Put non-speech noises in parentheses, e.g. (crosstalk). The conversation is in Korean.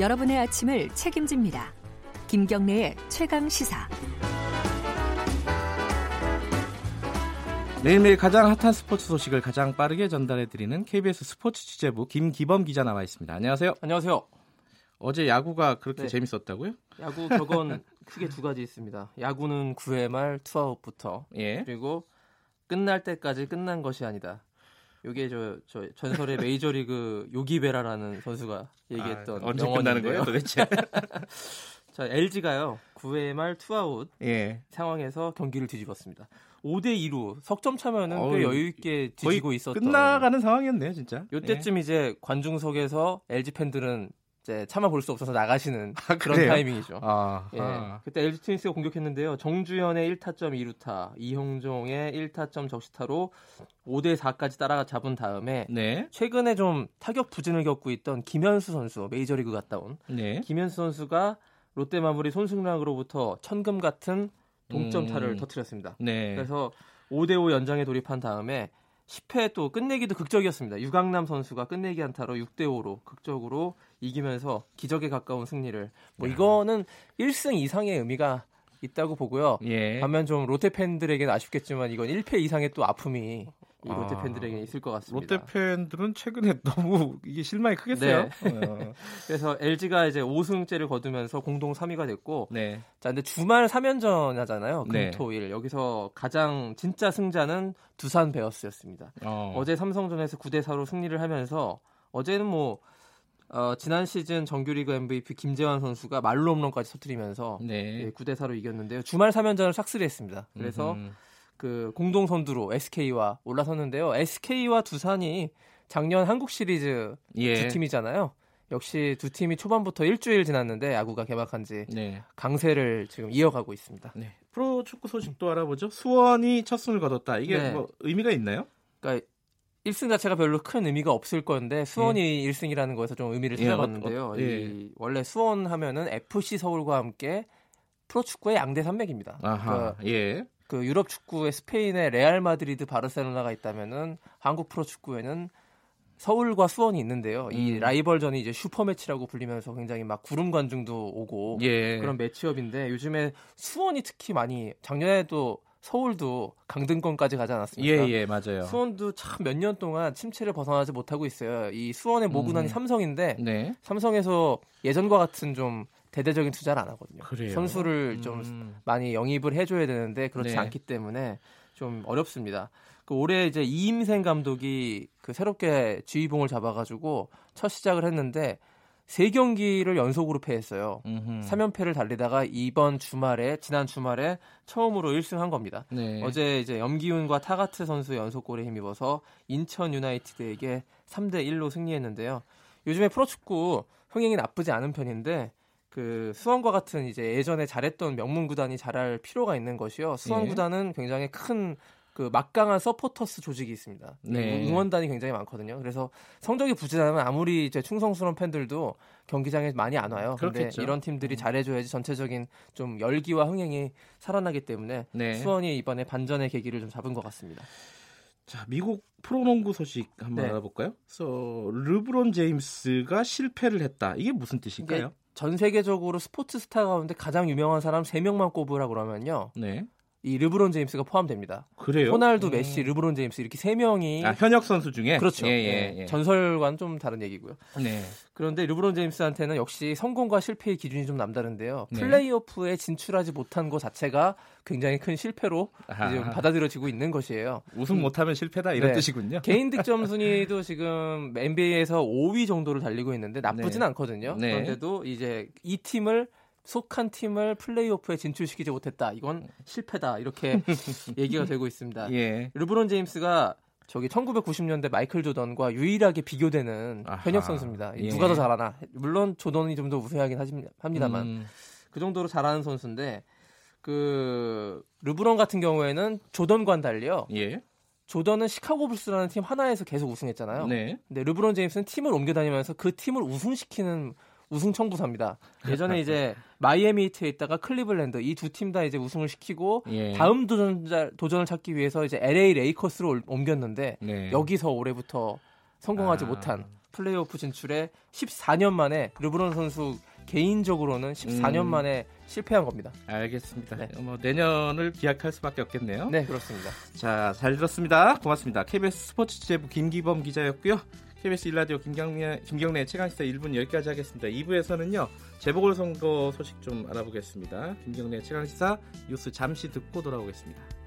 여러분의 아침을 책임집니다. 김경래의 최강 시사. 매일매일 가장 핫한 스포츠 소식을 가장 빠르게 전달해드리는 KBS 스포츠 취재부 김기범 기자 나와 있습니다. 안녕하세요. 안녕하세요. 어제 야구가 그렇게 네. 재밌었다고요? 야구 격언 (laughs) 크게 두 가지 있습니다. 야구는 9회 말 투아웃부터 예. 그리고 끝날 때까지 끝난 것이 아니다. 요게 저, 저 전설의 메이저리그 (laughs) 요기베라라는 선수가 얘기했던 아, 언제 끝나는. 거예요, 도대체? (laughs) 자, LG가요. 9회 말 투아웃 예. 상황에서 경기를 뒤집었습니다. 5대 2로 석점 차면은 어우, 꽤 여유 있게 뒤지고 있었던 끝나가는 상황이었네요, 진짜. 요때쯤 이제 관중석에서 LG 팬들은 이제 차마 볼 수 없어서 나가시는 아, 그런? 타이밍이죠. 예. 아, 예. 아. 그때 LG 트윈스가 공격했는데요. 정주현의 1타점 2루타, 이형종의 1타점 적시타로 5대 4까지 따라가 잡은 다음에 네. 최근에 좀 타격 부진을 겪고 있던 김현수 선수, 메이저리그 갔다 온 네. 김현수 선수가 롯데 마무리 손승락으로부터 천금 같은 동점타를 음. 터뜨렸습니다. 네. 그래서 5대 5 연장에 돌입한 다음에 10회 또 끝내기도 극적이었습니다. 유강남 선수가 끝내기 한타로 6대 5로 극적으로 이기면서 기적에 가까운 승리를 뭐 이거는 1승 이상의 의미가 있다고 보고요. 예. 반면 좀 롯데 팬들에게는 아쉽겠지만 이건 1패 이상의 또 아픔이 이 롯데 아. 팬들에게는 있을 것 같습니다. 롯데 팬들은 최근에 (laughs) 너무 이게 실망이 크겠어요. 어. (laughs) 그래서 LG가 이제 5승째를 거두면서 공동 3위가 됐고 네. 자, 근데 주말 3연전 하잖아요. 네. 금토일. 여기서 가장 진짜 승자는 두산 베어스였습니다. 어. 어제 삼성전에서 9대 4로 승리를 하면서 어제는 뭐 어, 지난 시즌 정규리그 MVP 김재환 선수가 말로 홈런까지 터뜨리면서 네. 예, 9대 4로 이겼는데요. 주말 3연전을 싹쓸이했습니다. 그래서 음흠. 그 공동 선두로 SK와 올라섰는데요. SK와 두산이 작년 한국 시리즈 예. 두 팀이잖아요. 역시 두 팀이 초반부터 일주일 지났는데 야구가 개막한 지 네. 강세를 지금 이어가고 있습니다. 네. 프로 축구 소식도 알아보죠. 수원이 첫 승을 거뒀다. 이게 네. 뭐 의미가 있나요? 그러니까 1승 자체가 별로 큰 의미가 없을 건데 수원이 1승이라는 거에서 좀 의미를 예, 찾아봤는데요. 어, 어, 예. 이 원래 수원 하면은 FC 서울과 함께 프로축구의 양대 산맥입니다. 아하. 그러니까 예. 그 유럽 축구에 스페인의 레알 마드리드, 바르셀로나가 있다면은 한국 프로 축구에는 서울과 수원이 있는데요. 이 음. 라이벌전이 이제 슈퍼 매치라고 불리면서 굉장히 막 구름 관중도 오고 예. 그런 matchup인데 요즘에 수원이 특히 많이 작년에도 서울도 강등권까지 가지 않았습니까? 예, 예, 맞아요. 수원도 참 몇 년 동안 침체를 벗어나지 못하고 있어요. 이 수원의 모군한이 음. 삼성인데 네. 삼성에서 예전과 같은 좀 대대적인 투자를 안 하거든요. 그래요? 선수를 좀 음. 많이 영입을 해줘야 되는데 그렇지 네. 않기 때문에 좀 어렵습니다. 그 올해 이제 이임생 감독이 그 새롭게 지휘봉을 잡아가지고 첫 시작을 했는데 세 경기를 연속으로 패했어요. 음흠. 3연패를 달리다가 이번 주말에 지난 주말에 처음으로 1승한 겁니다. 네. 어제 이제 염기훈과 타가트 선수 연속골에 힘입어서 인천 유나이티드에게 3대 1로 승리했는데요. 요즘에 프로축구 흥행이 나쁘지 않은 편인데 그 수원과 같은 이제 예전에 잘했던 명문 구단이 잘할 필요가 있는 것이요. 수원 예. 구단은 굉장히 큰 그 막강한 서포터스 조직이 있습니다. 네. 응원단이 굉장히 많거든요. 그래서 성적이 부진하면 아무리 이제 충성스러운 팬들도 경기장에 많이 안 와요. 음. 이런 팀들이 잘해줘야지 전체적인 좀 열기와 흥행이 살아나기 때문에 네. 수원이 이번에 반전의 계기를 좀 잡은 것 같습니다. 자, 미국 프로농구 소식 한번 네. 알아볼까요? 그래서 르브론 제임스가 실패를 했다. 이게 무슨 뜻일까요? 전 세계적으로 스포츠 스타 가운데 가장 유명한 사람 3명만 꼽으라 그러면요. 네. 이 르브론 제임스가 포함됩니다. 그래요? 호날두, 음. 메시, 르브론 제임스 이렇게 세 명이 아, 현역 선수 중에 그렇죠. 예, 예, 예, 예. 전설과는 좀 다른 얘기고요. 네. 그런데 르브론 제임스한테는 역시 성공과 실패의 기준이 좀 남다른데요. 네. 플레이오프에 진출하지 못한 것 자체가 굉장히 큰 실패로 아하. 이제 받아들여지고 있는 것이에요. 우승 못하면 실패다 이런 네. 뜻이군요. 개인 득점 (laughs) 순위도 지금 NBA에서 5위 정도를 달리고 있는데 나쁘진 네. 않거든요. 네. 그런데도 이제 이 팀을 속한 팀을 플레이오프에 진출시키지 못했다. 이건 실패다. 이렇게 (laughs) 얘기가 되고 있습니다. 예. 르브론 제임스가 저기 1990년대 마이클 조던과 유일하게 비교되는 아하. 현역 선수입니다. 예. 누가 더 잘하나? 물론 조던이 좀 더 우세하긴 하지- 합니다만 음, 그 정도로 잘하는 선수인데 그 르브론 같은 경우에는 조던과는 달리요. 예. 조던은 시카고 불스라는 팀 하나에서 계속 우승했잖아요. 네. 근데 르브론 제임스는 팀을 옮겨 다니면서 그 팀을 우승시키는 우승 청부사입니다. 예전에 이제 마이애미 히트에 있다가 클리블랜드 이 두 팀 다 이제 우승을 시키고 예. 다음 도전자 도전을 찾기 위해서 이제 LA 레이커스로 올- 옮겼는데 네. 여기서 올해부터 성공하지 아. 못한 플레이오프 진출에 14년 만에 르브론 선수 개인적으로는 14년 음. 만에 실패한 겁니다. 알겠습니다. 네. 뭐 내년을 기약할 수밖에 없겠네요. 네, 그렇습니다. 자, 잘 들었습니다. 고맙습니다. KBS 스포츠 취재부 김기범 기자였고요. KBS 일라디오 김경래, 김경래 최강시사 1분 여기까지 하겠습니다. 2부에서는요, 재보궐선거 소식 좀 알아보겠습니다. 김경래 최강시사 뉴스 잠시 듣고 돌아오겠습니다.